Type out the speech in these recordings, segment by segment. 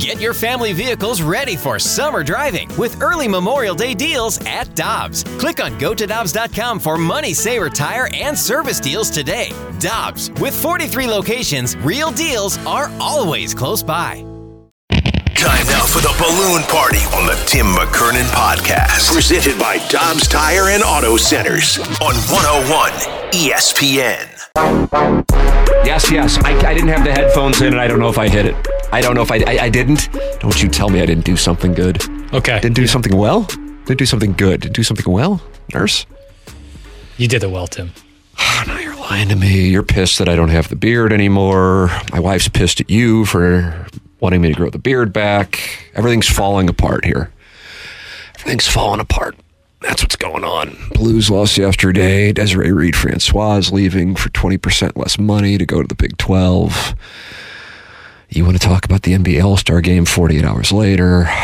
Get your family vehicles ready for summer driving with early Memorial Day deals at Dobbs. Click on gotodobbs.com for money saver tire and service deals today. Dobbs, with 43 locations, real deals are always close by. Time now for the balloon party on the Tim McKernan podcast. Presented by Dobbs Tire and Auto Centers on 101 ESPN. Yes, yes. I, I didn't have the headphones in, and I don't know if I hit it. I don't know if I, I. I didn't. Don't you tell me I didn't do something good. Okay. Didn't do something well. Didn't do something good. Didn't do something well. Nurse. You did it well, Tim. now you're lying to me. You're pissed that I don't have the beard anymore. My wife's pissed at you for wanting me to grow the beard back. Everything's falling apart here. Everything's falling apart. That's what's going on. Blues lost yesterday. Desiree Reed Francois is leaving for 20% less money to go to the Big 12. You want to talk about the NBA All Star game 48 hours later?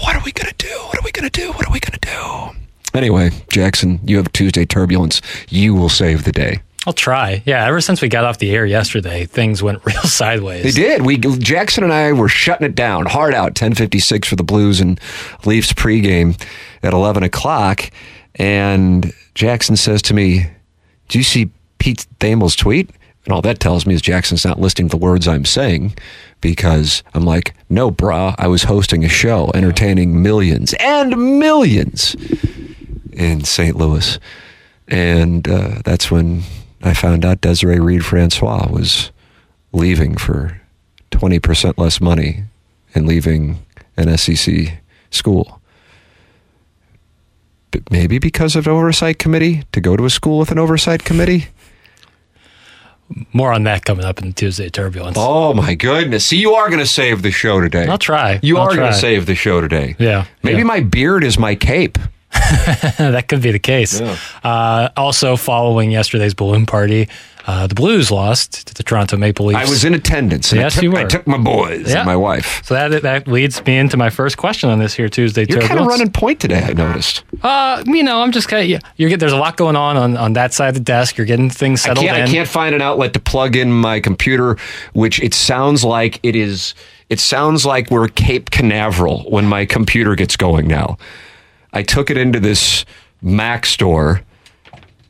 What are we going to do? What are we going to do? What are we going to do? Anyway, Jackson, you have Tuesday turbulence. You will save the day. I'll try. Yeah, ever since we got off the air yesterday, things went real sideways. They did. We Jackson and I were shutting it down hard out. Ten fifty six for the Blues and Leafs pregame at eleven o'clock, and Jackson says to me, "Do you see Pete Thamel's tweet?" And all that tells me is Jackson's not listening to the words I'm saying because I'm like, no, brah, I was hosting a show entertaining millions and millions in St. Louis. And uh, that's when I found out Desiree Reed Francois was leaving for 20% less money and leaving an SEC school. But maybe because of oversight committee to go to a school with an oversight committee. More on that coming up in Tuesday Turbulence. Oh my goodness! See, you are going to save the show today. I'll try. You I'll are going to save the show today. Yeah, Maybe yeah. my beard is my cape. that could be the case. Uh, also, following yesterday's balloon party, uh, the Blues lost to the Toronto Maple Leafs. I was in attendance. and I Yes, took, you were. I took my boys Yeah. and my wife. So that that leads me into my first question on this here Tuesday You're kind of running point today. I noticed. Uh, you know, I'm just kind of. Yeah, you're get. There's a lot going on, on on that side of the desk. You're getting things I settled can't, I can't find an outlet to plug in my computer, which it sounds like it is. It sounds like we're Cape Canaveral when my computer gets going now. I took it into this Mac store,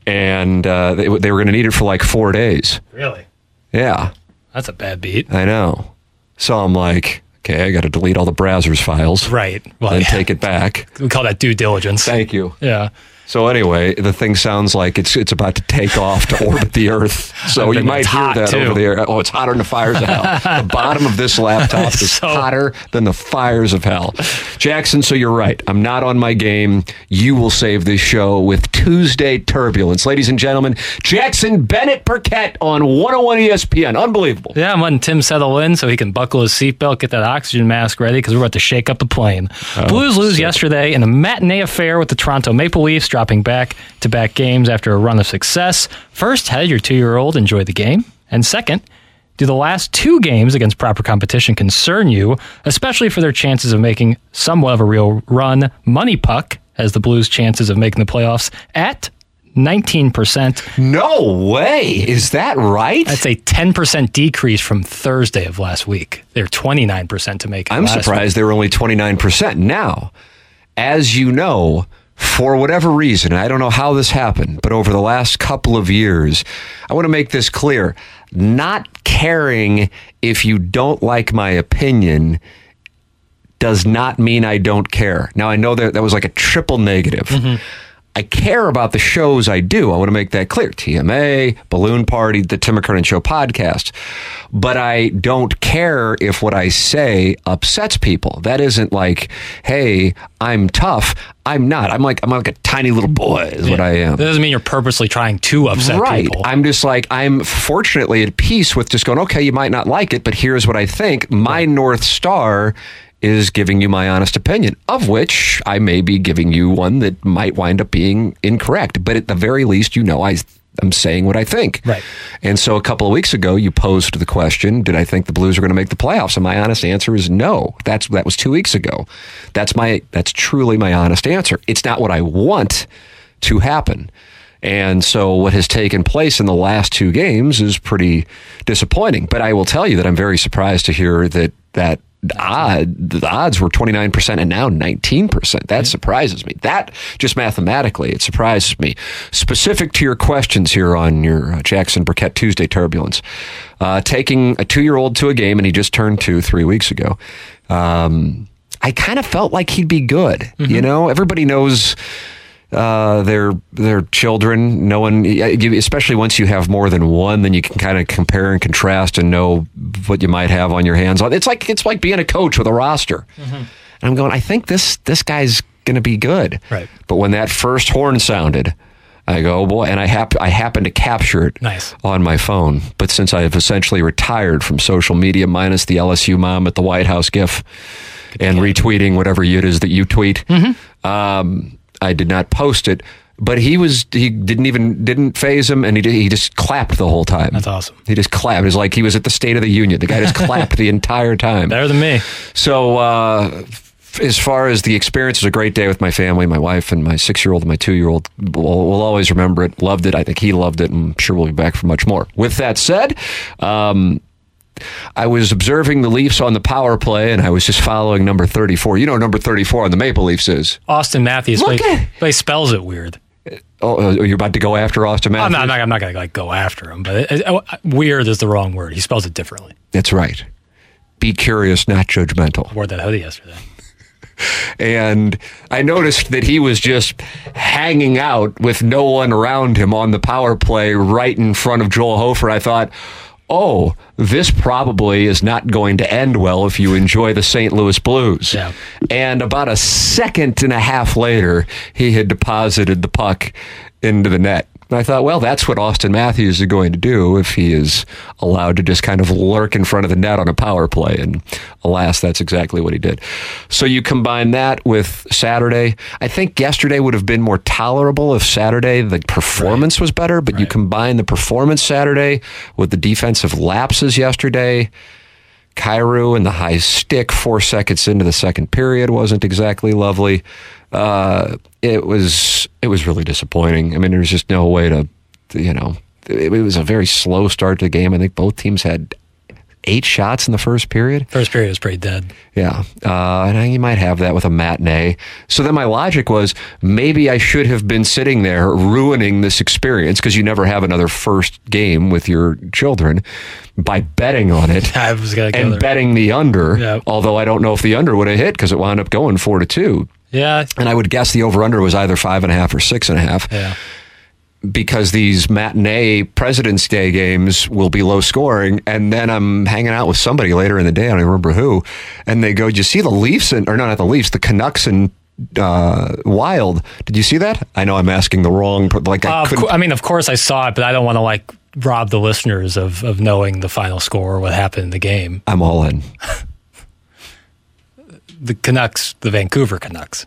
and uh, they, they were going to need it for like four days. Really, Yeah, that's a bad beat. I know. So I'm like, okay, I got to delete all the browser's files, Right. Well, and yeah. take it back. We call that due diligence. Thank you. yeah. So anyway, the thing sounds like it's it's about to take off to orbit the Earth. So you might hear that too. over there. Oh, it's hotter than the fires of hell. the bottom of this laptop is So- hotter than the fires of hell. Jackson, so you're right. I'm not on my game. You will save this show with Tuesday turbulence, ladies and gentlemen. Jackson Bennett Burkett on 101 ESPN. Unbelievable. Yeah, I'm letting Tim settle in so he can buckle his seatbelt, get that oxygen mask ready because we're about to shake up the plane. Oh, Blues lose yesterday in a matinee affair with the Toronto Maple Leafs, dropping back to back games after a run of success. First, how did your two year old enjoy the game? And second, do the last two games against proper competition concern you, especially for their chances of making somewhat of a real run? Money puck as the Blues' chances of making the playoffs at 19%. No way. Is that right? That's a 10% decrease from Thursday of last week. They're 29% to make it. I'm surprised they were only 29%. Now, as you know, for whatever reason, I don't know how this happened, but over the last couple of years, I want to make this clear. Not caring if you don't like my opinion does not mean I don't care. Now, I know that that was like a triple negative. Mm-hmm. I care about the shows I do. I want to make that clear. TMA, Balloon Party, the Tim McKernan Show podcast. But I don't care if what I say upsets people. That isn't like, hey, I'm tough. I'm not. I'm like I'm like a tiny little boy is what I am. That doesn't mean you're purposely trying to upset Right. people. I'm just like, I'm fortunately at peace with just going, okay, you might not like it, but here's what I think. My North Star is giving you my honest opinion, of which I may be giving you one that might wind up being incorrect. But at the very least, you know, I. I'm saying what I think. Right. And so a couple of weeks ago, you posed the question, did I think the Blues are going to make the playoffs? And my honest answer is no. That's that was 2 weeks ago. That's my that's truly my honest answer. It's not what I want to happen. And so what has taken place in the last two games is pretty disappointing. But I will tell you that I'm very surprised to hear that that odd, the odds were 29% and now 19%. That surprises me. That just mathematically, it surprises me. Specific to your questions here on your uh, Jackson Burkett Tuesday turbulence, uh, taking a two year old to a game, and he just turned two three weeks ago. Um, I kind of felt like he'd be good. You know, everybody knows uh, their their children. No one, especially once you have more than one, then you can kind of compare and contrast and know what you might have on your hands. It's like it's like being a coach with a roster. And I'm going. I think this this guy's going to be good. Right. But when that first horn sounded. I go, oh boy, and I hap- I happened to capture it Nice. on my phone. But since I have essentially retired from social media, minus the LSU mom at the White House gif and retweeting whatever it is that you tweet, um, I did not post it. But he was he didn't even didn't phase him, and he did, he just clapped the whole time. That's awesome. He just clapped. It was like he was at the State of the Union. The guy just clapped the entire time. Better than me. So, uh, as far as the experience, it was a great day with my family, my wife, and my six year old and my two year old. We'll, we'll always remember it. Loved it. I think he loved it, and I'm sure we'll be back for much more. With that said, um, I was observing the Leafs on the power play, and I was just following number 34. You know, number 34 on the Maple Leafs is. Auston Matthews, Look but, at- spells it weird. Oh, uh, you're about to go after Auston Matthews? I'm not, I'm not going to like go after him, but it, it- uh, weird is the wrong word. He spells it differently. That's right. Be curious, not judgmental. I Wore that hoodie yesterday. and I noticed that he was just hanging out with no one around him on the power play right in front of Joel Hofer. I thought, oh, this probably is not going to end well if you enjoy the St. Louis Blues. Yeah. And about a second and a half later, he had deposited the puck into the net. And I thought, well, that's what Auston Matthews is going to do if he is allowed to just kind of lurk in front of the net on a power play. And alas, that's exactly what he did. So you combine that with Saturday. I think yesterday would have been more tolerable if Saturday the performance was better, but you combine the performance Saturday with the defensive lapses yesterday. Kyrou and the high stick four seconds into the second period wasn't exactly lovely. Uh, it was it was really disappointing. I mean, there was just no way to, you know, it, it was a very slow start to the game. I think both teams had eight shots in the first period. First period was pretty dead. Yeah, uh, and I, you might have that with a matinee. So then my logic was maybe I should have been sitting there ruining this experience because you never have another first game with your children by betting on it I was going to and there. betting the under. Yeah. Although I don't know if the under would have hit because it wound up going four to two. Yeah. And I would guess the over under was either five and a half or six and a half Yeah. Because these matinee President's Day games will be low scoring. And then I'm hanging out with somebody later in the day, I don't remember who, and they go, "Do you see the Leafs and or no, not the Leafs, the Canucks and uh, Wild? Did you see that?" I know I'm asking the wrong, like I Uh, I mean, of course I saw it, but I don't want to like rob the listeners of, of knowing the final score or what happened in the game. I'm all in. The Canucks, the Vancouver Canucks,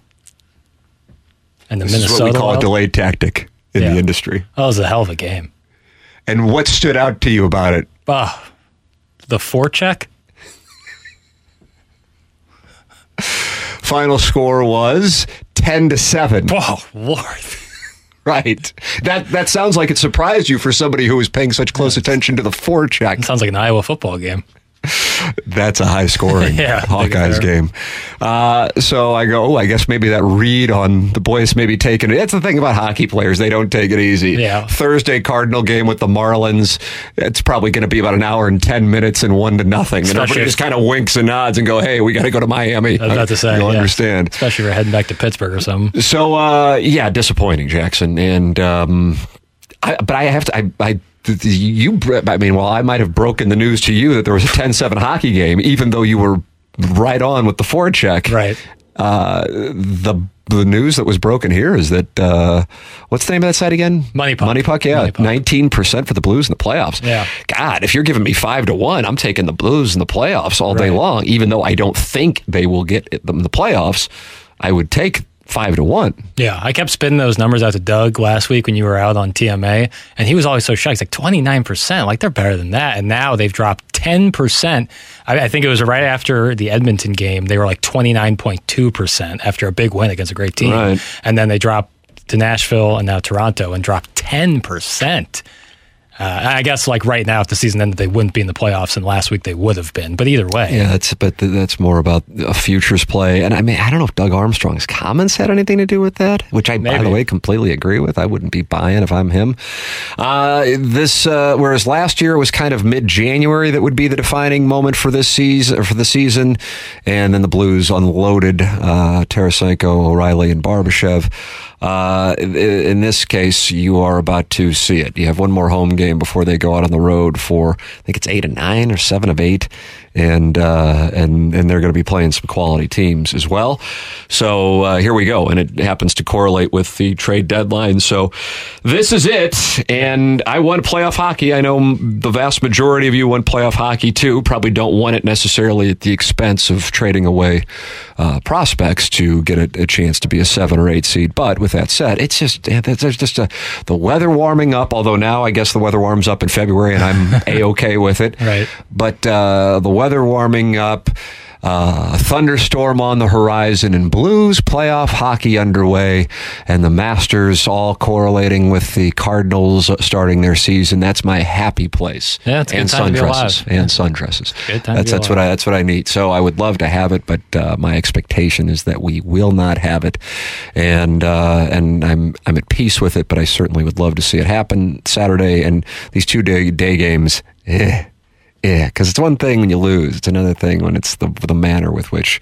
and the This Minnesota. is what we call a delayed tactic in Yeah. the industry. That was a hell of a game. And what stood out to you about it? Ah, the forecheck. Final score was ten to seven. Oh Lord! Right. That that sounds like it surprised you for somebody who was paying such close attention to the forecheck. Sounds like an Iowa football game. That's a high scoring Yeah, Hawkeyes game. Uh, so I go, oh, I guess maybe that read on the boys maybe taking it. That's the thing about hockey players; they don't take it easy. Yeah. Thursday Cardinal game with the Marlins. It's probably going to be about an hour and ten minutes and one to nothing, and Especially everybody if- just kind of winks and nods and go, "Hey, we got to go to Miami." I was about to say, you'll yeah. understand. especially if you're heading back to Pittsburgh or something. So uh, yeah, disappointing, Jackson. And um, I, but I have to. I, I you. I mean, well, I might have broken the news to you that there was a 10-7 hockey game, even though you were right on with the forecheck. Right. Uh, the the news that was broken here is that uh, what's the name of that site again? Money Puck. Money Puck. Yeah, nineteen percent for the Blues in the playoffs. Yeah. God, if you're giving me five to one, I'm taking the Blues in the playoffs all day long. Even though I don't think they will get them in the playoffs, I would take five to one. Yeah, I kept spitting those numbers out to Doug last week when you were out on TMA, and he was always so shocked. He's like, 29%, like they're better than that. And now they've dropped 10%. I, I think it was right after the Edmonton game. They were like 29.2% after a big win against a great team. Right. And then they dropped to Nashville and now Toronto and dropped 10%. Uh, I guess like right now, if the season ended, they wouldn't be in the playoffs, and last week they would have been. But either way, Yeah, that's but th- that's more about a futures play. And I mean, I don't know if Doug Armstrong's comments had anything to do with that, which I, by the way, completely agree with. I wouldn't be buying if I'm him. Uh, this, uh, whereas last year was kind of mid-January that would be the defining moment for this season, for the season, and then the Blues unloaded uh, Tarasenko, O'Reilly, and Barbashev. Uh, in- this case, you are about to see it. You have one more home game before they go out on the road for, I think it's eight and nine or seven of eight, and uh, and and they're going to be playing some quality teams as well. So uh, here we go, and it happens to correlate with the trade deadline. So this is it, and I want playoff hockey. I know the vast majority of you want playoff hockey too. Probably don't want it necessarily at the expense of trading away uh, prospects to get a, a chance to be a seven or eight seed. But with that said, it's just there's just a, the weather warming up. Although now I guess the weather warms up in February, and I'm a okay with it. Right. But uh, the weather warming up. Uh, a thunderstorm on the horizon and blues playoff hockey underway and the masters all correlating with the cardinals starting their season that's my happy place Yeah, it's and time to be sundresses alive. and sundresses Good time to that's be that's what. I that's what I need so I would love to have it but uh, my expectation is that we will not have it and uh, and I'm I'm at peace with it but I certainly would love to see it happen Saturday and these two day day games eh. Yeah, because it's one thing when you lose. It's another thing when it's the the manner with which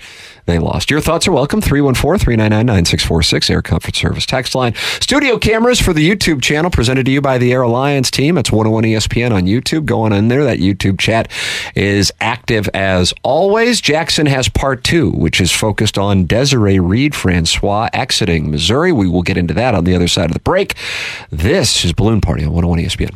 they lost. Your thoughts are welcome. 314-399-9646, Air Comfort Service text line. Studio cameras for the YouTube channel presented to you by the Air Alliance team. It's 101 ESPN on YouTube. Going on in there. That YouTube chat is active as always. Jackson has part two, which is focused on Desiree Reed Francois exiting Missouri. We will get into that on the other side of the break. This is Balloon Party on 101 ESPN.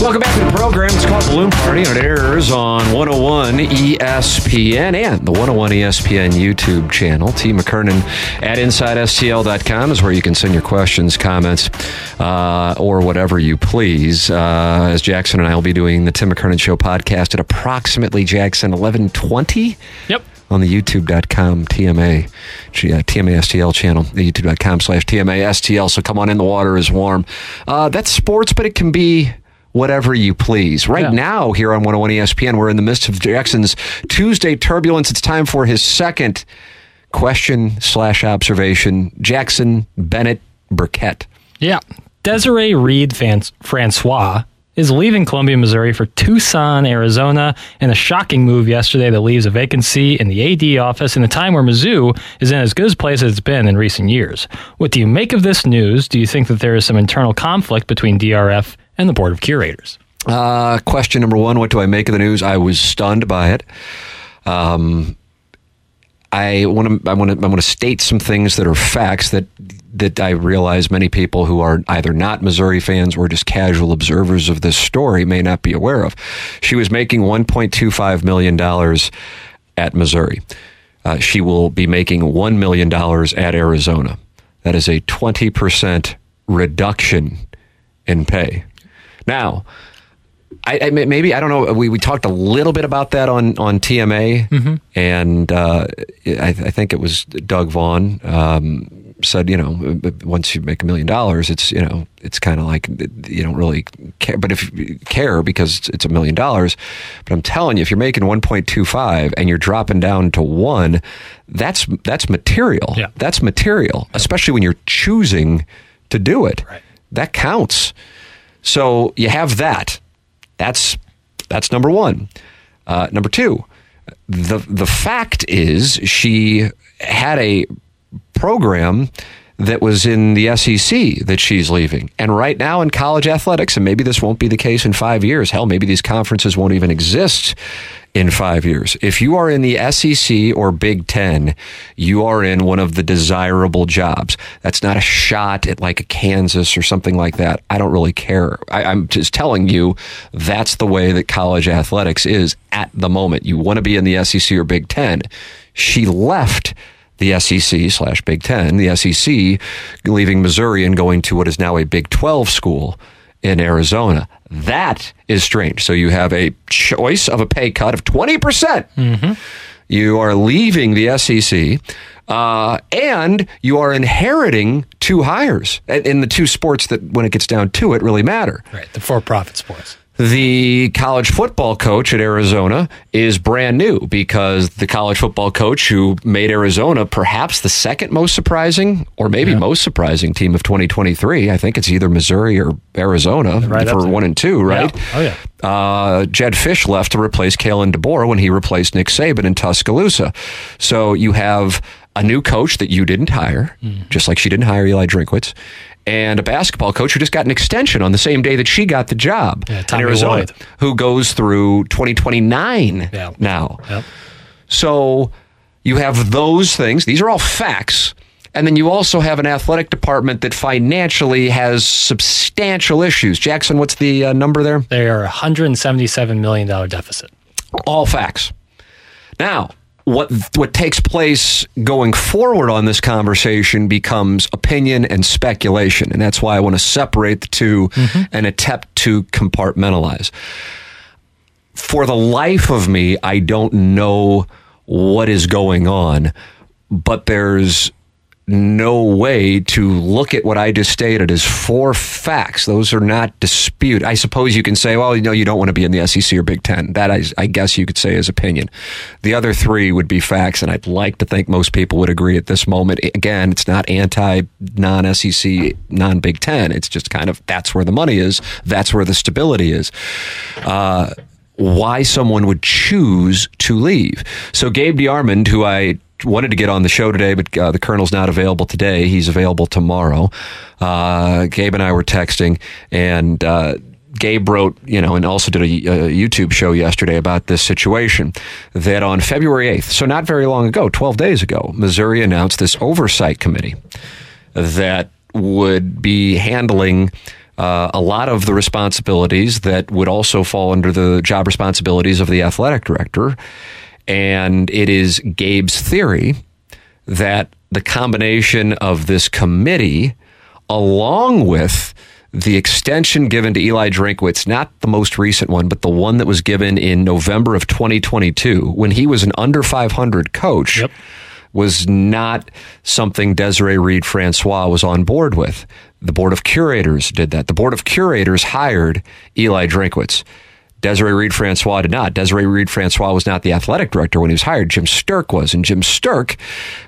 Welcome back to the program. It's called Balloon Party, and it airs on 101 ESPN and the 101 ESPN YouTube channel. T. McKernan at InsideSTL.com is where you can send your questions, comments, uh, or whatever you please. Uh, as Jackson and I will be doing the Tim McKernan Show podcast at approximately Jackson 1120 Yep. on the youtube.com TMA, uh, TMASTL channel, the youtube.com slash TMASTL. So come on in, the water is warm. Uh, that's sports, but it can be whatever you please. Right Yeah. now, here on 101 ESPN, we're in the midst of Jackson's Tuesday turbulence. It's time for his second question slash observation. Jackson Bennett Burkett. Yeah. Desiree Reed Francois is leaving Columbia, Missouri for Tucson, Arizona, in a shocking move yesterday that leaves a vacancy in the AD office in a time where Mizzou is in as good a place as it's been in recent years. What do you make of this news? Do you think that there is some internal conflict between DRF and the Board of Curators? Uh, question number one: What do I make of the news? I was stunned by it. Um, I want to I want to I want to state some things that are facts that that I realize many people who are either not Missouri fans or just casual observers of this story may not be aware of. She was making 1.25 million dollars at Missouri. Uh, she will be making one million dollars at Arizona. That is a 20 percent reduction in pay. Now, I, I maybe I don't know. We, we talked a little bit about that on on TMA, and uh, I, I think it was Doug Vaughn um, said, you know, once you make a million dollars, it's you know, it's kind of like you don't really care. But if you care because it's, it's a million dollars, but I'm telling you, if you're making 1.25 and you're dropping down to one, that's that's material. Yeah. That's material, especially when you're choosing to do it. Right. That counts. So you have that. That's that's number one. Uh, number two, the the fact is she had a program that was in the SEC that she's leaving. And right now in college athletics, and maybe this won't be the case in five years. Hell, maybe these conferences won't even exist in five years. If you are in the SEC or Big Ten, you are in one of the desirable jobs. That's not a shot at like a Kansas or something like that. I don't really care. I, I'm just telling you that's the way that college athletics is at the moment. You want to be in the SEC or Big Ten. She left the SEC slash Big Ten, the SEC, leaving Missouri and going to what is now a Big 12 school in Arizona. That is strange. So you have a choice of a pay cut of 20%. percent you are leaving the SEC, uh, and you are inheriting two hires in the two sports that, when it gets down to it, really matter. Right, the for-profit sports. The college football coach at Arizona is brand new because the college football coach who made Arizona perhaps the second most surprising or maybe most surprising team of 2023. I think it's either Missouri or Arizona right for one and two, right? Yeah. Oh, yeah. Uh, Jedd Fisch left to replace Kalen DeBoer when he replaced Nick Saban in Tuscaloosa. So you have a new coach that you didn't hire, Mm-hmm. just like she didn't hire Eli Drinkwitz, and a basketball coach who just got an extension on the same day that she got the job Yeah, in Arizona, Lloyd. who goes through 2029 Yeah. now. Yep. So you have those things. These are all facts. And then you also have an athletic department that financially has substantial issues. Jackson, what's the uh, number there? They are a $177 million deficit. all facts. Now, what what takes place going forward on this conversation becomes opinion and speculation, and that's why I want to separate the 2 mm-hmm. and attempt to compartmentalize. For the life of me, I don't know what is going on, but there's no way to look at what I just stated as four facts. Those are not dispute. I suppose you can say, well, you know, you don't want to be in the SEC or Big Ten. That I, I guess you could say is opinion. The other three would be facts, and I'd like to think most people would agree at this moment. Again, it's not anti non SEC, non Big Ten. It's just kind of that's where the money is. That's where the stability is. Uh, why someone would choose to leave. So Gabe DeArmond, who I wanted to get on the show today, but uh, the Colonel's not available today. He's available tomorrow. Uh, Gabe and I were texting, and uh, Gabe wrote, you know, and also did a, a YouTube show yesterday about this situation. That on February 8th, so not very long ago, 12 days ago, Missouri announced this oversight committee that would be handling uh, a lot of the responsibilities that would also fall under the job responsibilities of the athletic director. And it is Gabe's theory that the combination of this committee, along with the extension given to Eli Drinkwitz, not the most recent one, but the one that was given in November of 2022, when he was an under 500 coach, Yep. was not something Desiree Reed Francois was on board with. The Board of Curators did that. The Board of Curators hired Eli Drinkwitz. Desiree Reed Francois did not. Desiree Reed Francois was not the athletic director when he was hired. Jim Sterk was. And Jim Sterk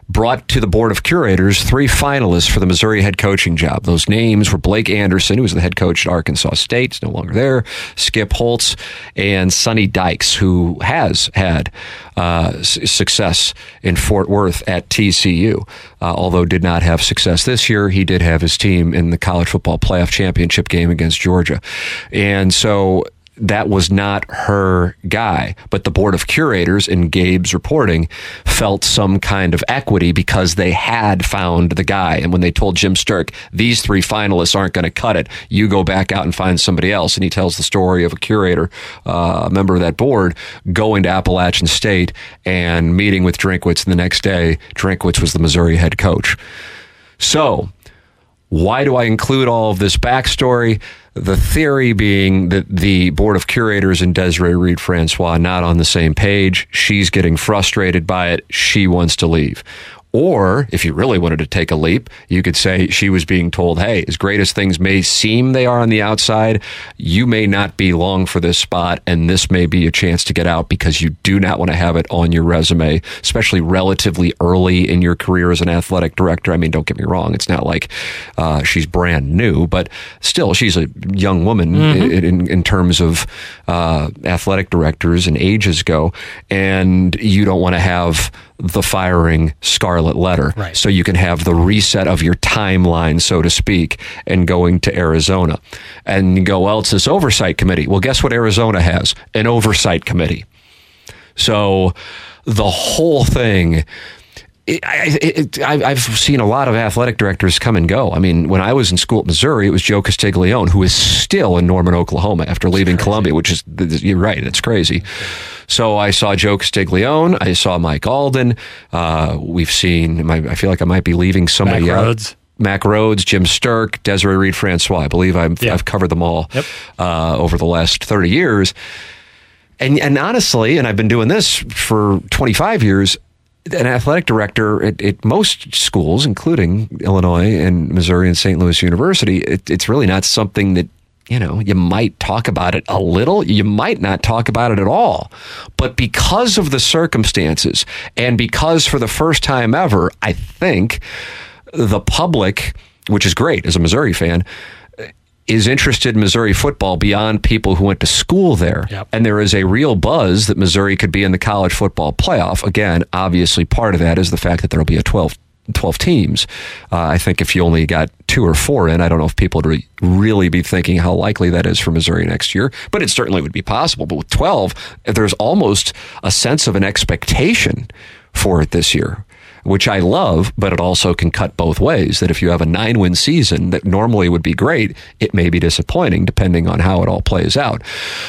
brought to the Board of Curators three finalists for the Missouri head coaching job. Those names were Blake Anderson, who was the head coach at Arkansas State, is no longer there, Skip Holtz, and Sonny Dykes, who has had uh, success in Fort Worth at TCU. Uh, although did not have success this year, he did have his team in the college football playoff championship game against Georgia. And so that was not her guy. But the board of curators in Gabe's reporting felt some kind of equity because they had found the guy. And when they told Jim Sterk, these three finalists aren't going to cut it, you go back out and find somebody else. And he tells the story of a curator, uh, a member of that board, going to Appalachian State and meeting with Drinkwitz. And the next day, Drinkwitz was the Missouri head coach. So, why do I include all of this backstory? The theory being that the board of curators and Desiree Reed Francois not on the same page. She's getting frustrated by it. She wants to leave. Or if you really wanted to take a leap, you could say she was being told, hey, as great as things may seem they are on the outside, you may not be long for this spot, and this may be a chance to get out because you do not want to have it on your resume, especially relatively early in your career as an athletic director. I mean, don't get me wrong, it's not like uh, she's brand new, but still, she's a young woman in, in, in terms of uh, athletic directors and ages go, and you don't want to have the firing scarlet letter. Right. So you can have the reset of your timeline, so to speak, and going to Arizona. And you go, well, it's this oversight committee. Well, guess what Arizona has? An oversight committee. So the whole thing. It, I, it, I, I've seen a lot of athletic directors come and go. I mean, when I was in school at Missouri, it was Joe Castiglione, who is still in Norman, Oklahoma after leaving Columbia, which is, you're right, it's crazy. So I saw Joe Castiglione. I saw Mike Alden. Uh, we've seen, I feel like I might be leaving somebody Mack out. Rhoades. Mack Rhoades, Jim Sterk, Desiree Reed Francois. I believe I've, Yeah. I've covered them all Yep. uh, over the last 30 years. And and honestly, and I've been doing this for 25 years. An athletic director at, at most schools, including Illinois and Missouri and St. Louis University, it, it's really not something that you know, you might talk about it a little, you might not talk about it at all. But because of the circumstances, and because for the first time ever, I think the public, which is great as a Missouri fan, is interested in Missouri football beyond people who went to school there. Yep. And there is a real buzz that Missouri could be in the college football playoff. Again, obviously, part of that is the fact that there will be a 12 12 teams. Uh, I think if you only got two or four in, I don't know if people would re- really be thinking how likely that is for Missouri next year, but it certainly would be possible. But with 12, there's almost a sense of an expectation for it this year. Which I love, but it also can cut both ways. That if you have a nine win season that normally would be great, it may be disappointing depending on how it all plays out.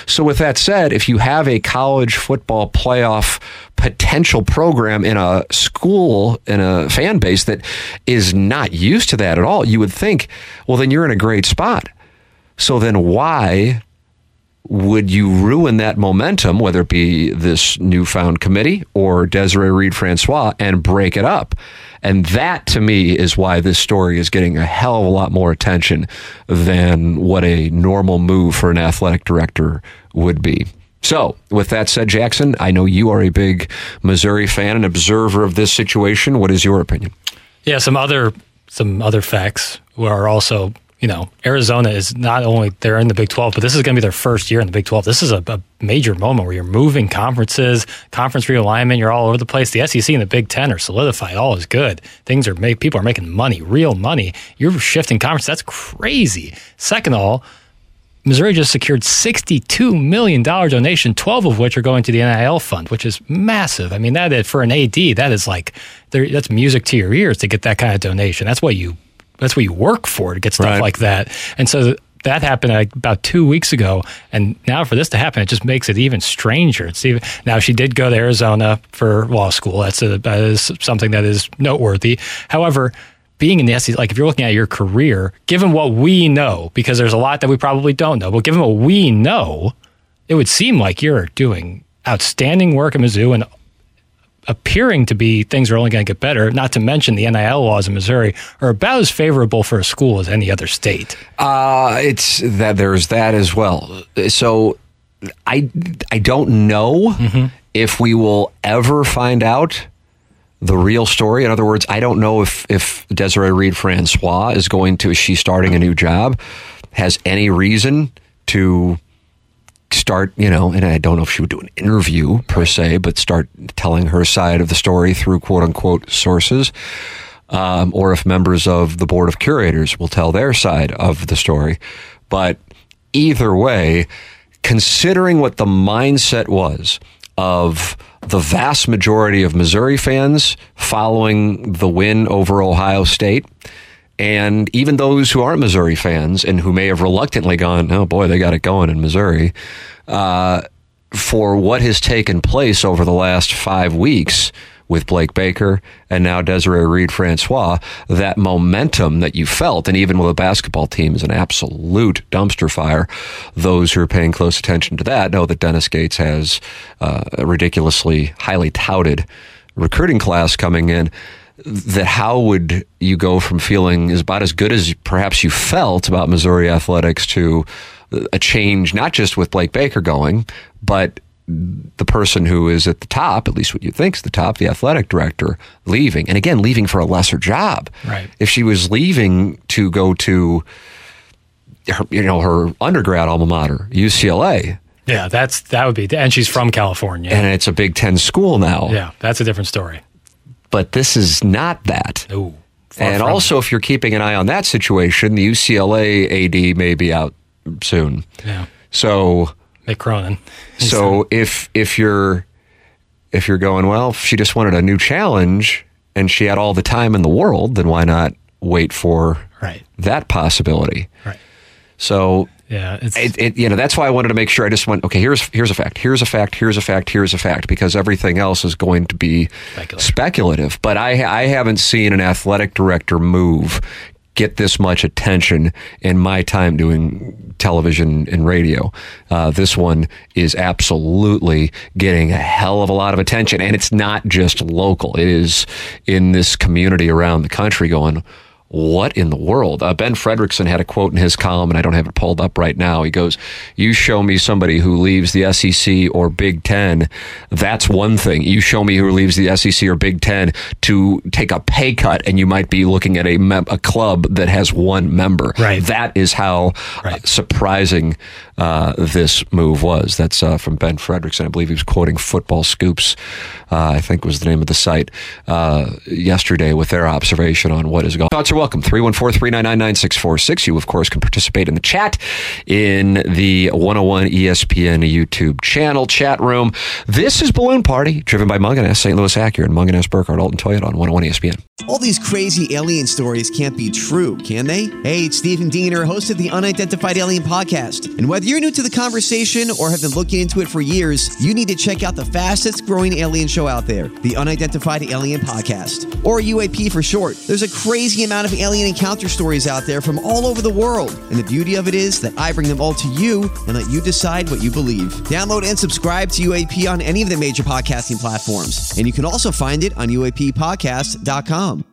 So, with that said, if you have a college football playoff potential program in a school in a fan base that is not used to that at all, you would think, well, then you're in a great spot. So then why would you ruin that momentum, whether it be this newfound committee or Desiree Reed Francois, and break it up? And that to me is why this story is getting a hell of a lot more attention than what a normal move for an athletic director would be. So, with that said, Jackson, I know you are a big Missouri fan and observer of this situation. What is your opinion? Yeah, some other some other facts are also, you know, Arizona is not only they're in the Big 12, but this is going to be their first year in the Big 12. This is a, a major moment where you're moving conferences, conference realignment. You're all over the place. The SEC and the Big 10 are solidified. All is good. Things are made. People are making money, real money. You're shifting conferences. That's crazy. Second of all, Missouri just secured $62 million donation, 12 of which are going to the NIL fund, which is massive. I mean, that is, for an AD, that is like, that's music to your ears to get that kind of donation. That's what you, that's what you work for to get stuff Right. like that. And so that happened like about two weeks ago. And now for this to happen, it just makes it even stranger. It's even, now she did go to Arizona for law school. That's a, that is something that is noteworthy. However, being in the SEC, like if you're looking at your career, given what we know, because there's a lot that we probably don't know, but given what we know, it would seem like you're doing outstanding work at Mizzou and appearing to be things are only going to get better. Not to mention the NIL laws in Missouri are about as favorable for a school as any other state. Uh, it's that there's that as well. So I I don't know if we will ever find out the real story. In other words, I don't know if if Desiree Reed Francois is going to is she starting a new job, has any reason to start, you know, and I don't know if she would do an interview per se, but start telling her side of the story through quote unquote sources. Um, or if members of the board of curators will tell their side of the story. But either way, considering what the mindset was of the vast majority of Missouri fans following the win over Ohio State, and even those who aren't Missouri fans and who may have reluctantly gone, oh boy, they got it going in Missouri, uh, for what has taken place over the last five weeks with Blake Baker and now Desiree Reed Francois, that momentum that you felt, and even with the basketball team is an absolute dumpster fire. Those who are paying close attention to that know that Dennis Gates has uh, a ridiculously highly touted recruiting class coming in that how would you go from feeling about as good as perhaps you felt about Missouri athletics to a change, not just with Blake Baker going, but the person who is at the top, at least what you think is the top, the athletic director, leaving. And again, leaving for a lesser job. Right. If she was leaving to go to her, you know, her undergrad alma mater, UCLA, Yeah, that's that would be, and she's from California. and it's a Big Ten school now. yeah, that's a different story. But this is not that. Far And also, if you're keeping an eye on that situation, the UCLA AD may be out soon. yeah, So, Mick Cronin. so if if you're if you're going well, if she just wanted a new challenge and she had all the time in the world, then why not wait for right, that possibility? right. So Yeah, it's it, it, you know that's why I wanted to make sure I just went okay here's here's a fact here's a fact here's a fact here's a fact because everything else is going to be Speculative. speculative but I I haven't seen an athletic director move get this much attention in my time doing television and radio. Uh, this one is absolutely getting a hell of a lot of attention, and it's not just local. It is in this community around the country going, what in the world? Uh, ben Frederickson had a quote in his column, and I don't have it pulled up right now. He goes, You show me somebody who leaves the SEC or Big Ten. That's one thing. You show me who leaves the SEC or Big Ten to take a pay cut, and you might be looking at a, mem- a club that has one member. Right. That is how Right. uh, surprising uh, this move was. That's uh, from Ben Frederickson. I believe he was quoting Football Scoops, uh, I think was the name of the site, uh, yesterday with their observation on what is going on. Welcome. 314 399 9646. You, of course, can participate in the chat in the 101 ESPN YouTube channel chat room. This is Balloon Party, driven by Mungenast, St. Louis Acura, and Mungenast Burkhardt, Alton Toyota on 101 ESPN. All these crazy alien stories can't be true, can they? Hey, it's Stephen Diener, host of the Unidentified Alien Podcast. And whether you're new to the conversation or have been looking into it for years, you need to check out the fastest growing alien show out there, the Unidentified Alien Podcast, or UAP for short. There's a crazy amount of alien encounter stories out there from all over the world. And the beauty of it is that I bring them all to you and let you decide what you believe. Download and subscribe to UAP on any of the major podcasting platforms. And you can also find it on UAPpodcast.com.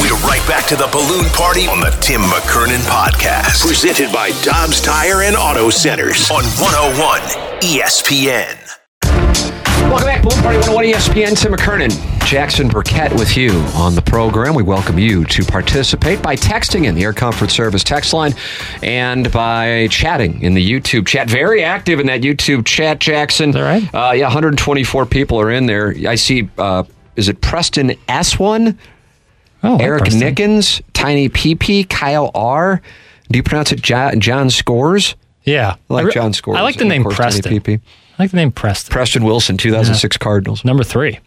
We're right back to the balloon party on the Tim McKernan podcast. Presented by Dobbs Tire and Auto Centers on 101 ESPN. Welcome back, Balloon Party 101 ESPN. Tim McKernan, Jackson Burkett with you on the program. We welcome you to participate by texting in the Air Comfort Service text line and by chatting in the YouTube chat. Very active in that YouTube chat, Jackson. That right? Uh, yeah, 124 people are in there. I see, uh, is it Preston S1? Oh, Eric Preston. Nickens, Tiny PP, Kyle R. Do you pronounce it Jo- John Scores? Yeah. I like John Scores. I like the name Preston. PP. I like the name Preston. Preston Wilson, 2006 Cardinals. Number three.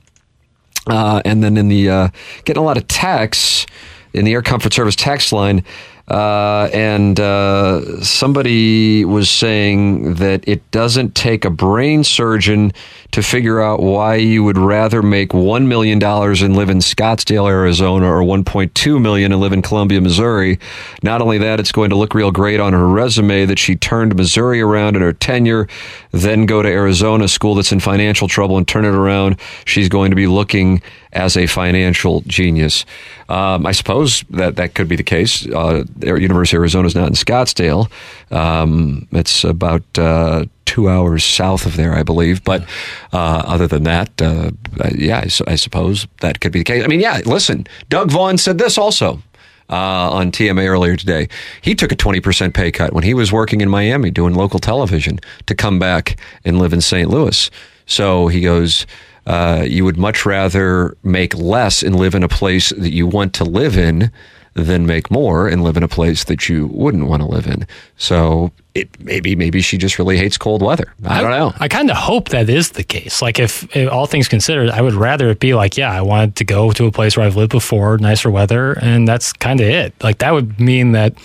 Uh, and then in the uh, getting a lot of texts in the Air Comfort Service text line, uh, and uh, somebody was saying that it doesn't take a brain surgeon to figure out why you would rather make one million dollars and live in Scottsdale, Arizona, or 1.2 million and live in Columbia, Missouri. Not only that, it's going to look real great on her resume that she turned Missouri around in her tenure, then go to Arizona, school that's in financial trouble, and turn it around. She's going to be looking as a financial genius. Um, I suppose that that could be the case. Uh, University of Arizona is not in Scottsdale. Um, it's about uh, two hours south of there, I believe. But uh, other than that, uh, yeah, I, I suppose that could be the case. I mean, yeah, listen, Doug Vaughn said this also. Uh, on TMA earlier today, he took a 20% pay cut when he was working in Miami doing local television to come back and live in St. Louis. So he goes, uh, you would much rather make less and live in a place that you want to live in than make more and live in a place that you wouldn't want to live in. So it maybe maybe she just really hates cold weather. I don't know. I kind of hope that is the case. Like, if, if all things considered, I would rather it be like, yeah, I wanted to go to a place where I've lived before, nicer weather, and that's kind of it. Like, that would mean that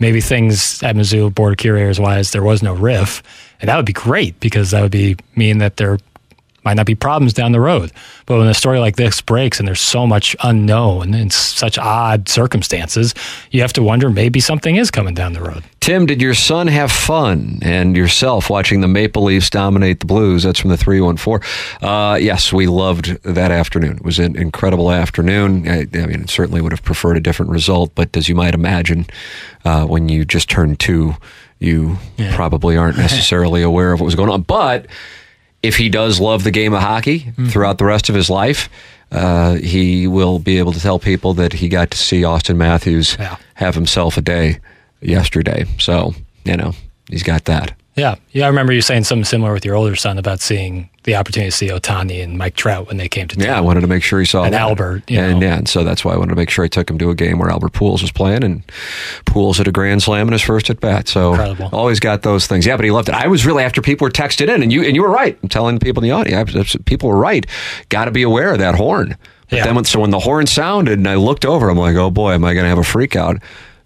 maybe things at Mizzou, board of curators wise, there was no riff, and that would be great because that would be mean that there might not be problems down the road. But when a story like this breaks and there's so much unknown and such odd circumstances, you have to wonder maybe something is coming down the road. Tim, did your son have fun and yourself watching the Maple Leafs dominate the Blues? That's from the 314. Uh, yes, we loved that afternoon. It was an incredible afternoon. I, I mean, certainly would have preferred a different result, but as you might imagine, uh, when you just turned two, you probably aren't necessarily aware of what was going on. But if he does love the game of hockey Mm-hmm. throughout the rest of his life, uh, he will be able to tell people that he got to see Auston Matthews Yeah. have himself a day yesterday. So, you know, he's got that. Yeah, yeah. I remember you saying something similar with your older son about seeing the opportunity to see Ohtani and Mike Trout when they came to town. Yeah, I wanted to make sure he saw And that. Albert, you and know. yeah, and so that's why I wanted to make sure I took him to a game where Albert Pujols was playing, and Pujols hit a grand slam in his first at bat. So Incredible. always got those things. Yeah, but he loved it. I was really after people were texted in, and you and you were right. I'm telling people in the audience, people were right. Got to be aware of that horn. But Yeah. then when so when the horn sounded, and I looked over, I'm like, oh boy, am I going to have a freak out?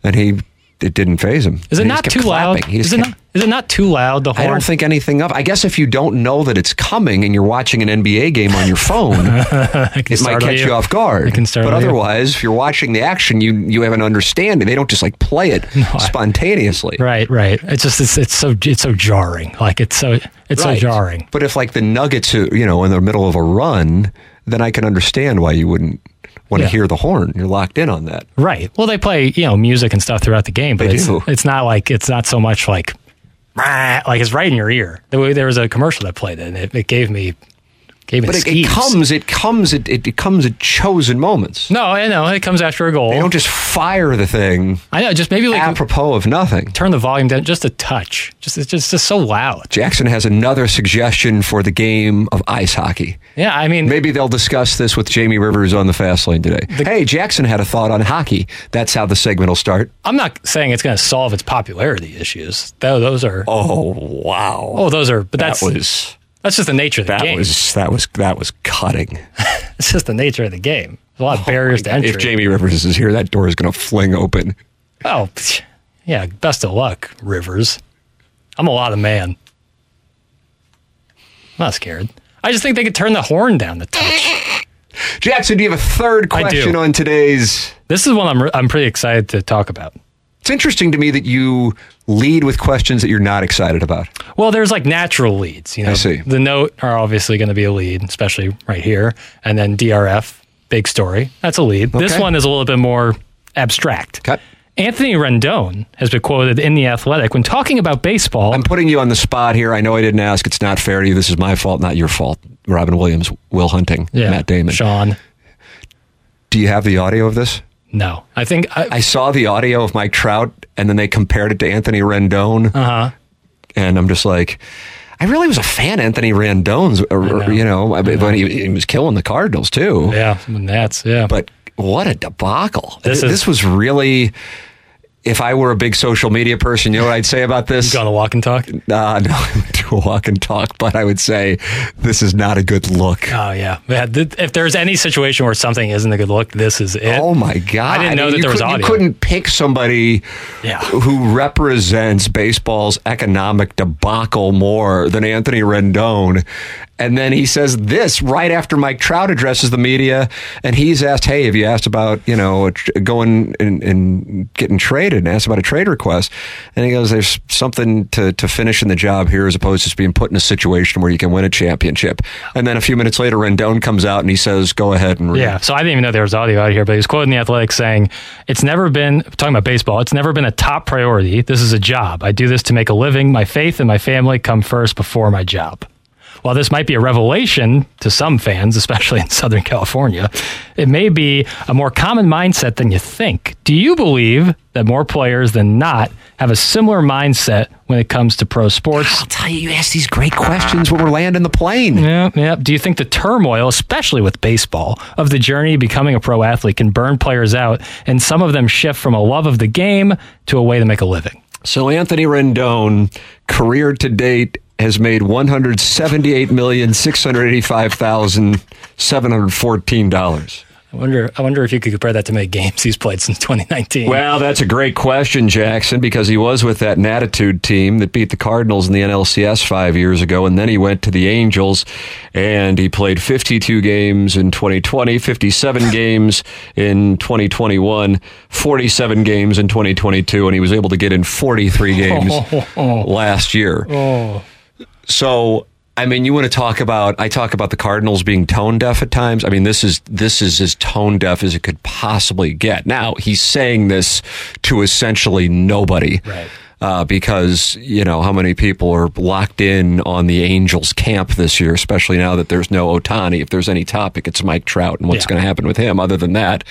And he it didn't phase him. Is it not too kept loud? Is it not, is it not too loud? The horn. I don't think anything of. I guess if you don't know that it's coming and you're watching an NBA game on your phone, It might catch you. off guard. It can startle but you. otherwise, if you're watching the action, you you have an understanding. They don't just like play it spontaneously. Right, right. It's just it's, it's so it's so jarring. Like it's so it's Right. so jarring. But if like the Nuggets, are, you know, in the middle of a run, then I can understand why you wouldn't want to Yeah. hear the horn. You're locked in on that. Right. Well, they play you know music and stuff throughout the game, but They it's do. it's not like it's not so much like like it's right in your ear. The way there was a commercial that played it, and it, it gave me gave. But it, it comes, it comes, it, it, it comes at chosen moments. No, I know it comes after a goal. They don't just fire the thing I know. Just maybe like apropos of nothing. turn the volume down just a touch. Just it's just, just so loud. Jackson has another suggestion for the game of ice hockey. Yeah, I mean, Maybe they'll discuss this with Jamie Rivers on the fast lane today. hey, Jackson had a thought on hockey. That's how the segment will start. I'm not saying it's going to solve its popularity issues. Tho- Those are Oh wow! oh, those are. But that's that was that's just the nature of the that game. was that was that was cutting. it's just the nature of the game. There's a lot of oh barriers to entry. If Jamie Rivers is here, that door is going to fling open. Oh, yeah. Best of luck, Rivers. I'm a lot of man. I'm not scared. I just think they could turn the horn down the touch. Jackson, do you have a third question on today's? This is one I'm re- I'm pretty excited to talk about. It's interesting to me that you lead with questions that you're not excited about. Well, there's like natural leads. You know, I see. the note are obviously going to be a lead, especially right here, and then DRF, big story. That's a lead. This one is a little bit more abstract. Okay. Anthony Rendon has been quoted in the Athletic when talking about baseball. I'm putting you on the spot here. I know I didn't ask. It's not fair to you. This is my fault, not your fault. Robin Williams, Will Hunting, yeah, Matt Damon. Sean. Do you have the audio of this? No, I think I, I saw the audio of Mike Trout, and then they compared it to Anthony Rendon, uh-huh. and I'm just like, I really was a fan of Anthony Rendon's. Or, or, know. you know, I when he, he was killing the Cardinals too. Yeah, that's Yeah, But what a debacle! This This, is- was really. If I were a big social media person, you know what I'd say about this? going to walk and talk. Uh, no, I would do a walk and talk, but I would say this is not a good look. Oh yeah, yeah. th- If there's any situation where something isn't a good look, this is it. Oh my god! I didn't know mean, that there was audio. You couldn't pick somebody Yeah. who represents baseball's economic debacle more than Anthony Rendon. And then he says this right after Mike Trout addresses the media, and he's asked, "Hey, have you asked about you know going and, and getting traded?" And asked about a trade request, and he goes, "There's something to to finish in the job here, as opposed to just being put in a situation where you can win a championship." And then a few minutes later, Rendon comes out and he says, "Go ahead and read." Yeah, so I didn't even know there was audio out here, but he was quoting the Athletic saying, "It's never been talking about baseball. It's never been a top priority. This is a job. I do this to make a living. My faith and my family come first before my job." While this might be a revelation to some fans, especially in Southern California, it may be a more common mindset than you think. Do you believe that more players than not have a similar mindset when it comes to pro sports? I'll tell you, you ask these great questions when we're landing the plane. Yeah, yeah. Do you think the turmoil, especially with baseball, of the journey to becoming a pro athlete can burn players out and some of them shift from a love of the game to a way to make a living? So Anthony Rendon, career to date, has made one hundred seventy-eight million six hundred eighty-five thousand seven hundred fourteen dollars. I wonder I wonder if you could compare that to many games he's played since 2019. Well, that's a great question, Jackson, because he was with that Natitude team that beat the Cardinals in the NLCS five years ago, and then he went to the Angels, and he played 52 games in 2020, 57 games in 2021, 47 games in 2022, and he was able to get in 43 games oh. last year. Oh. So, I mean, you want to talk about? I talk about the Cardinals being tone deaf at times. I mean, this is this is as tone deaf as it could possibly get. Now he's saying this to essentially nobody, Right. Uh, because you know how many people are locked in on the Angels camp this year, especially now that there's no Ohtani. If there's any topic, it's Mike Trout and what's Yeah. going to happen with him. Other than that,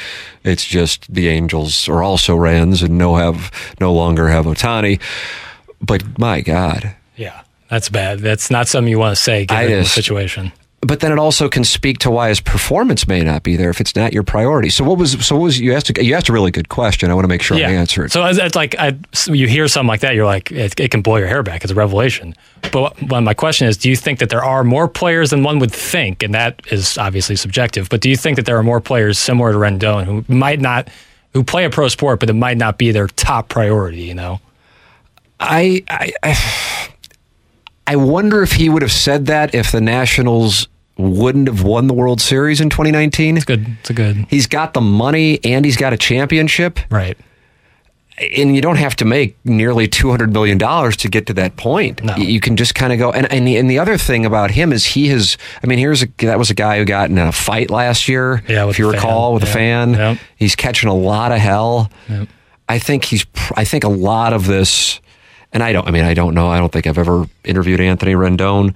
it's just the Angels are also Rans and no have no longer have Ohtani. But my God, Yeah, that's bad. That's not something you want to say given I the situation. but then it also can speak to why his performance may not be there if it's not your priority. So what was so what was you asked a, you asked a really good question. I want to make sure I answer it. So it's, like I, you hear something like that, you're like, it, it can blow your hair back. It's a revelation. But what, my question is, do you think that there are more players than one would think? And that is obviously subjective. But do you think that there are more players similar to Rendon who might not, who play a pro sport, but it might not be their top priority. You know, I, I, I, I wonder if he would have said that if the Nationals wouldn't have won the World Series in 2019. it's good. It's a good He's got the money and he's got a championship, right. and you don't have to make nearly 200 million dollars to get to that point. No. You can just kind of go. And and the, and the other thing about him is he has. I mean, here's a that was a guy who got in a fight last year. Yeah, if you a fan. recall, with a fan. Yep. He's catching a lot of hell. I think he's. I think a lot of this, and I don't. I mean, I don't know. I don't think I've ever interviewed Anthony Rendon.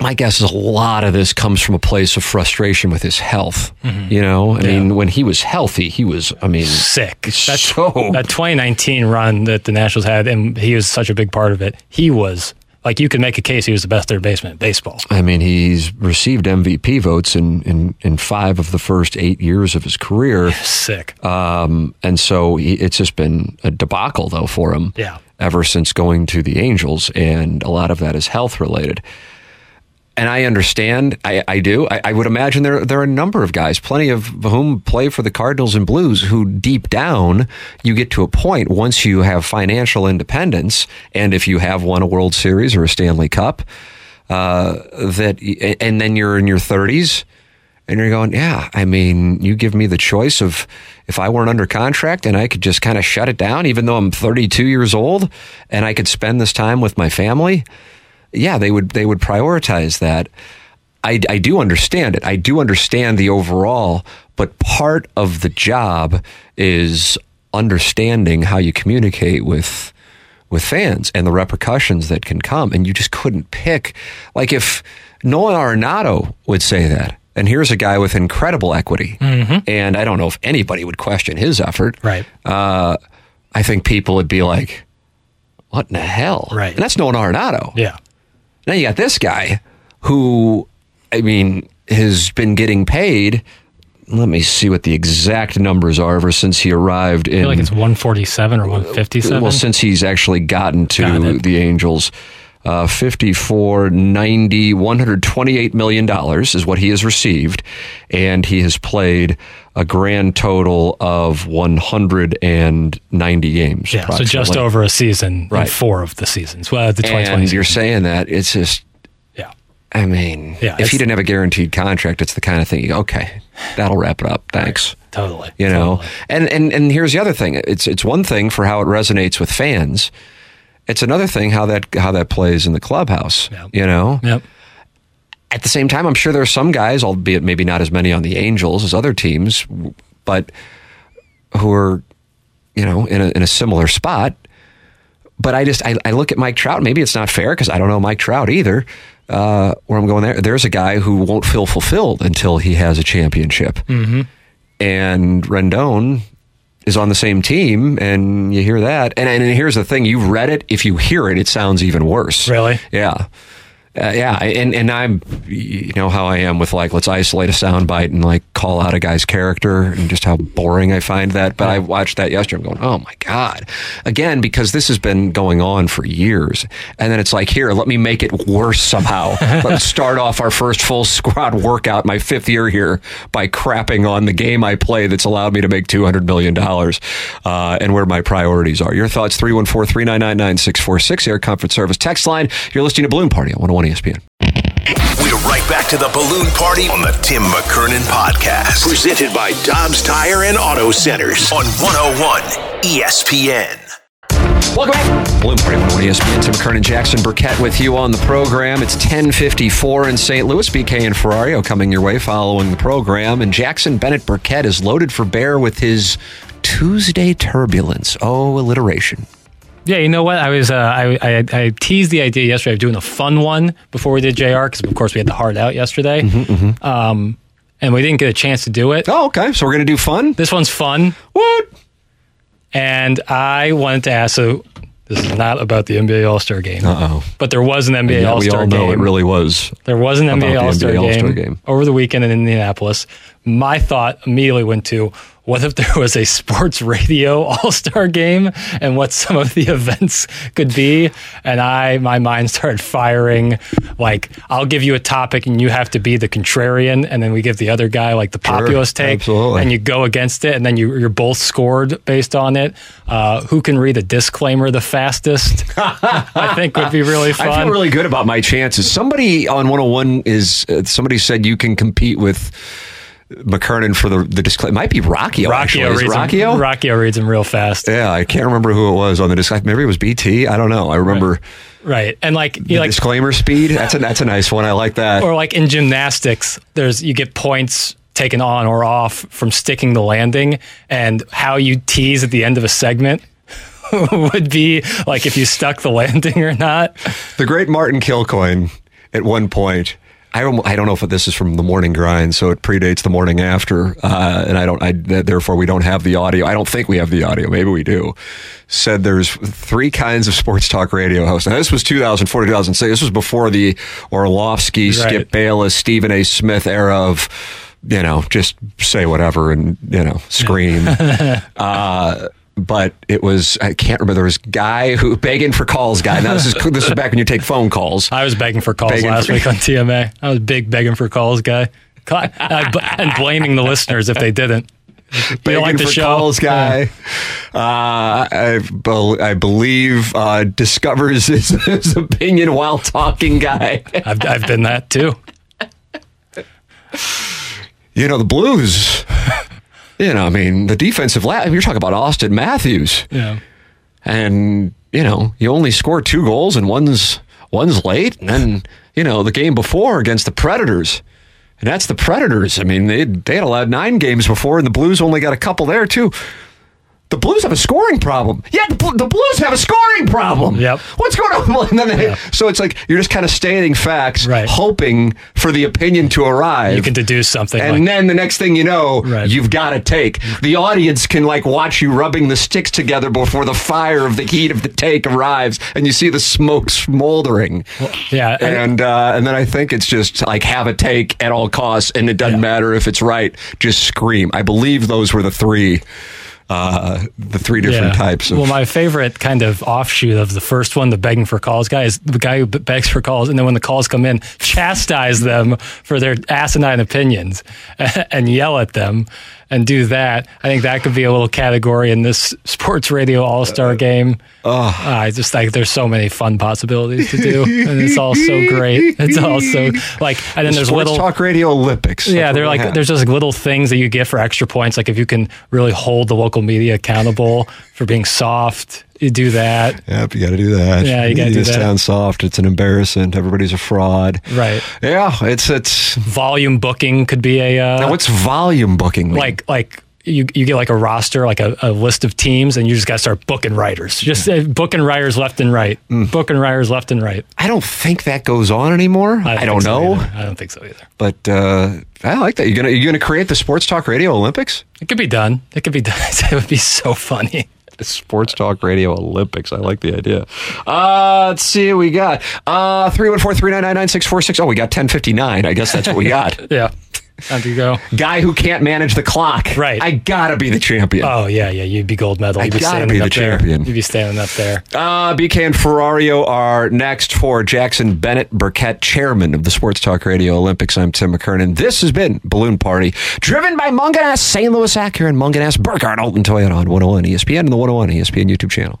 My guess is a lot of this comes from a place of frustration with his health. You know, I Mm-hmm. Yeah. mean, when he was healthy, he was. I mean, Sick. That's so that 2019 run that the Nationals had, and he was such a big part of it. He was like you could make a case he was the best third baseman in baseball. I mean, he's received MVP votes in, in, in five of the first eight years of his career. Sick. Um, and so he, it's just been a debacle, though, for him Yeah. ever since going to the Angels. And a lot of that is health related. And I understand, I, I do. I, I would imagine there there are a number of guys, plenty of whom play for the Cardinals and Blues, who deep down you get to a point once you have financial independence, and if you have won a World Series or a Stanley Cup, uh, that and then you're in your thirties, and you're going, yeah. I mean, you give me the choice of if I weren't under contract and I could just kind of shut it down, even though I'm 32 years old, and I could spend this time with my family yeah, they would they would prioritize that. I, I do understand it. I do understand the overall, but part of the job is understanding how you communicate with with fans and the repercussions that can come. And you just couldn't pick. Like if Nolan Arenado would say that, and here's a guy with incredible equity, and I don't know if anybody would question his effort. Right. Uh, I think people would be like, "What in the hell?" Right. And that's Nolan Arenado. Yeah. Now you got this guy who, I mean, has been getting paid. Let me see what the exact numbers are ever since he arrived I in. feel like it's 147 or 157. well, since he's actually gotten to it. the Angels. Uh, 54, 90, 128 million dollars is what he has received, and he has played a grand total of 190 games. yeah, so just over a season in Right. four of the seasons. Well, the 2020 And season. you're saying that it's just yeah. I mean, Yeah, if he didn't have a guaranteed contract, it's the kind of thing you go, okay, that'll wrap it up. Thanks. Totally. You know, Totally. and, and and here's the other thing. It's it's one thing for how it resonates with fans. It's another thing how that how that plays in the clubhouse. You know, Yep. At the same time, I'm sure there are some guys, albeit maybe not as many on the Angels as other teams, but who are, you know, in a, in a similar spot. But I just I, I look at Mike Trout. Maybe it's not fair because I don't know Mike Trout either. Uh, where I'm going there, there's a guy who won't feel fulfilled until he has a championship, mm-hmm. and Rendon is on the same team, and you hear that. And, and here's the thing: you've read it. If you hear it, it sounds even worse. Really? Yeah. Uh, yeah, and and I'm, you know how I am with like let's isolate a soundbite and like call out a guy's character and just how boring I find that. But I watched that yesterday. I'm going, oh my god, again because this has been going on for years, and then it's like here, let me make it worse somehow. Let's start off our first full squad workout, my fifth year here, by crapping on the game I play that's allowed me to make two hundred million dollars, uh, and where my priorities are. Your thoughts 314-399-9646, Air Comfort Service text line. You're listening to Balloon Party on 101 ESPN. We're right back to the balloon party on the Tim McKernan podcast. Presented by Dobbs Tire and Auto Centers on 101 ESPN. Welcome back. Balloon Party 101 ESPN. Tim McKernan, Jackson Burkett with you on the program. It's 1054 in St. Louis. BK and Ferrario coming your way following the program. And Jackson Bennett Burkett is loaded for bear with his Tuesday turbulence. Oh, alliteration. Yeah, you know what? I was uh, I, I I teased the idea yesterday of doing a fun one before we did JR because of course we had the hard out yesterday, um, and we didn't get a chance to do it. Oh, okay. So we're going to do fun? This one's fun, What? and I wanted to ask. So this is not about the NBA All Star Game, Uh-oh. but there was an NBA Yeah, All we Star all know game. it really was. There was an NBA All Star game, game. over the weekend in Indianapolis. My thought immediately went to what if there was a sports radio all star game and what some of the events could be? And I, my mind started firing. Like, I'll give you a topic and you have to be the contrarian. And then we give the other guy like the populist take. absolutely. And you go against it. And then you, you're both scored based on it. Uh, who can read a disclaimer the fastest? I think would be really fun. I feel really good about my chances. Somebody on 101 is uh, somebody said you can compete with McKernan for the the disclaimer. Might be Rockio. actually. Rockio Is reads, Rockio? Him, Rockio reads him real fast. yeah, I can't remember who it was on the disclaimer. Maybe it was BT. I don't know. I remember Right. And like, the you like disclaimer speed. That's a that's a nice one. I like that. or like in gymnastics, there's you get points taken on or off from sticking the landing, and how you tease at the end of a segment would be like if you stuck the landing or not. The great Martin Kilcoyne at one point. I don't, I don't know if this is from the morning grind, so it predates the morning after, uh, and I don't. I therefore we don't have the audio. I don't think we have the audio. Maybe we do. Said there's three kinds of sports talk radio hosts. Now this was 2004 2006. This was before the Orlovsky, Right. Skip Bayless, Stephen A. Smith era of, you know, just say whatever and you know scream. uh, but it was I can't remember. There was guy who begging for calls. Guy. Now this is this is back when you take phone calls. I was begging for calls Begging last for- week on TMA. I was big begging for calls guy, bl- and blaming the listeners if they didn't. You begging like the for show, calls guy. Uh, I, I believe uh, discovers his, his opinion while talking guy. I've, I've been that too. You know the Blues. You know, I mean the defensive. La- you're talking about Auston Matthews, Yeah. and you know you only score two goals and one's one's late, and then you know the game before against the Predators. And that's the Predators. I mean, they they had allowed nine games before, and the Blues only got a couple there too. The Blues have a scoring problem. Yeah, the, the Blues have a scoring problem. Yep. What's going on? And then they- So it's like you're just kind of stating facts, Right. hoping for the opinion to arrive. You can deduce something. and like, then the next thing you know, Right. you've got a take. The audience can like watch you rubbing the sticks together before the fire of the heat of the take arrives, and you see the smoke smoldering. yeah. and- And uh, and then I think it's just like have a take at all costs, and it doesn't matter if it's right. Just scream. I believe those were the three, uh, the three different types of. Well, my favorite kind of offshoot of the first one, the begging for calls guy, is the guy who begs for calls, and then when the calls come in, chastise them for their asinine opinions and yell at them and do that. I think that could be a little category in this sports radio all star game. Uh, I just like there's so many fun possibilities to do, and it's all so great. It's all so like, and then there's little Talk Radio Olympics. yeah, they're like there's just like little things that you get for extra points. Like if you can really hold the local media accountable for being soft, you do that. Yep, you got to do that. Yeah, you gotta do just that. sound soft. It's an embarrassment. Everybody's a fraud. Right. Yeah, it's it's. Volume booking could be a uh, Now, what's volume booking? mean? like like you you get like a roster, like a, a list of teams, and you just got to start booking writers. Just uh, booking writers left and right, Mm. booking writers left and right. I don't think that goes on anymore. I, don't think so know, either. I don't think so either. but uh, I like that. You're gonna you're gonna create the Sports Talk Radio Olympics. It could be done. It could be done. it would be so funny. Sports Talk Radio Olympics. I like the idea. Uh, let's see what we got. Uh, 314-399-9646. Oh, we got 1059. I guess that's what we got. Yeah. Time to go. Guy who can't manage the clock. Right. I gotta be the champion. Oh yeah, yeah. You'd be gold medal. I You'd be gotta standing be up the there. champion. You'd be standing up there. Uh, BK and Ferrario are next for Jackson Bennett Burkett, chairman of the Sports Talk Radio Olympics. I'm Tim McKernan. This has been Balloon Party, driven by Mungenast, St. Louis Acura, and Mungenast, Burkhardt, Alton Toyota on 101 ESPN and the 101 ESPN YouTube channel.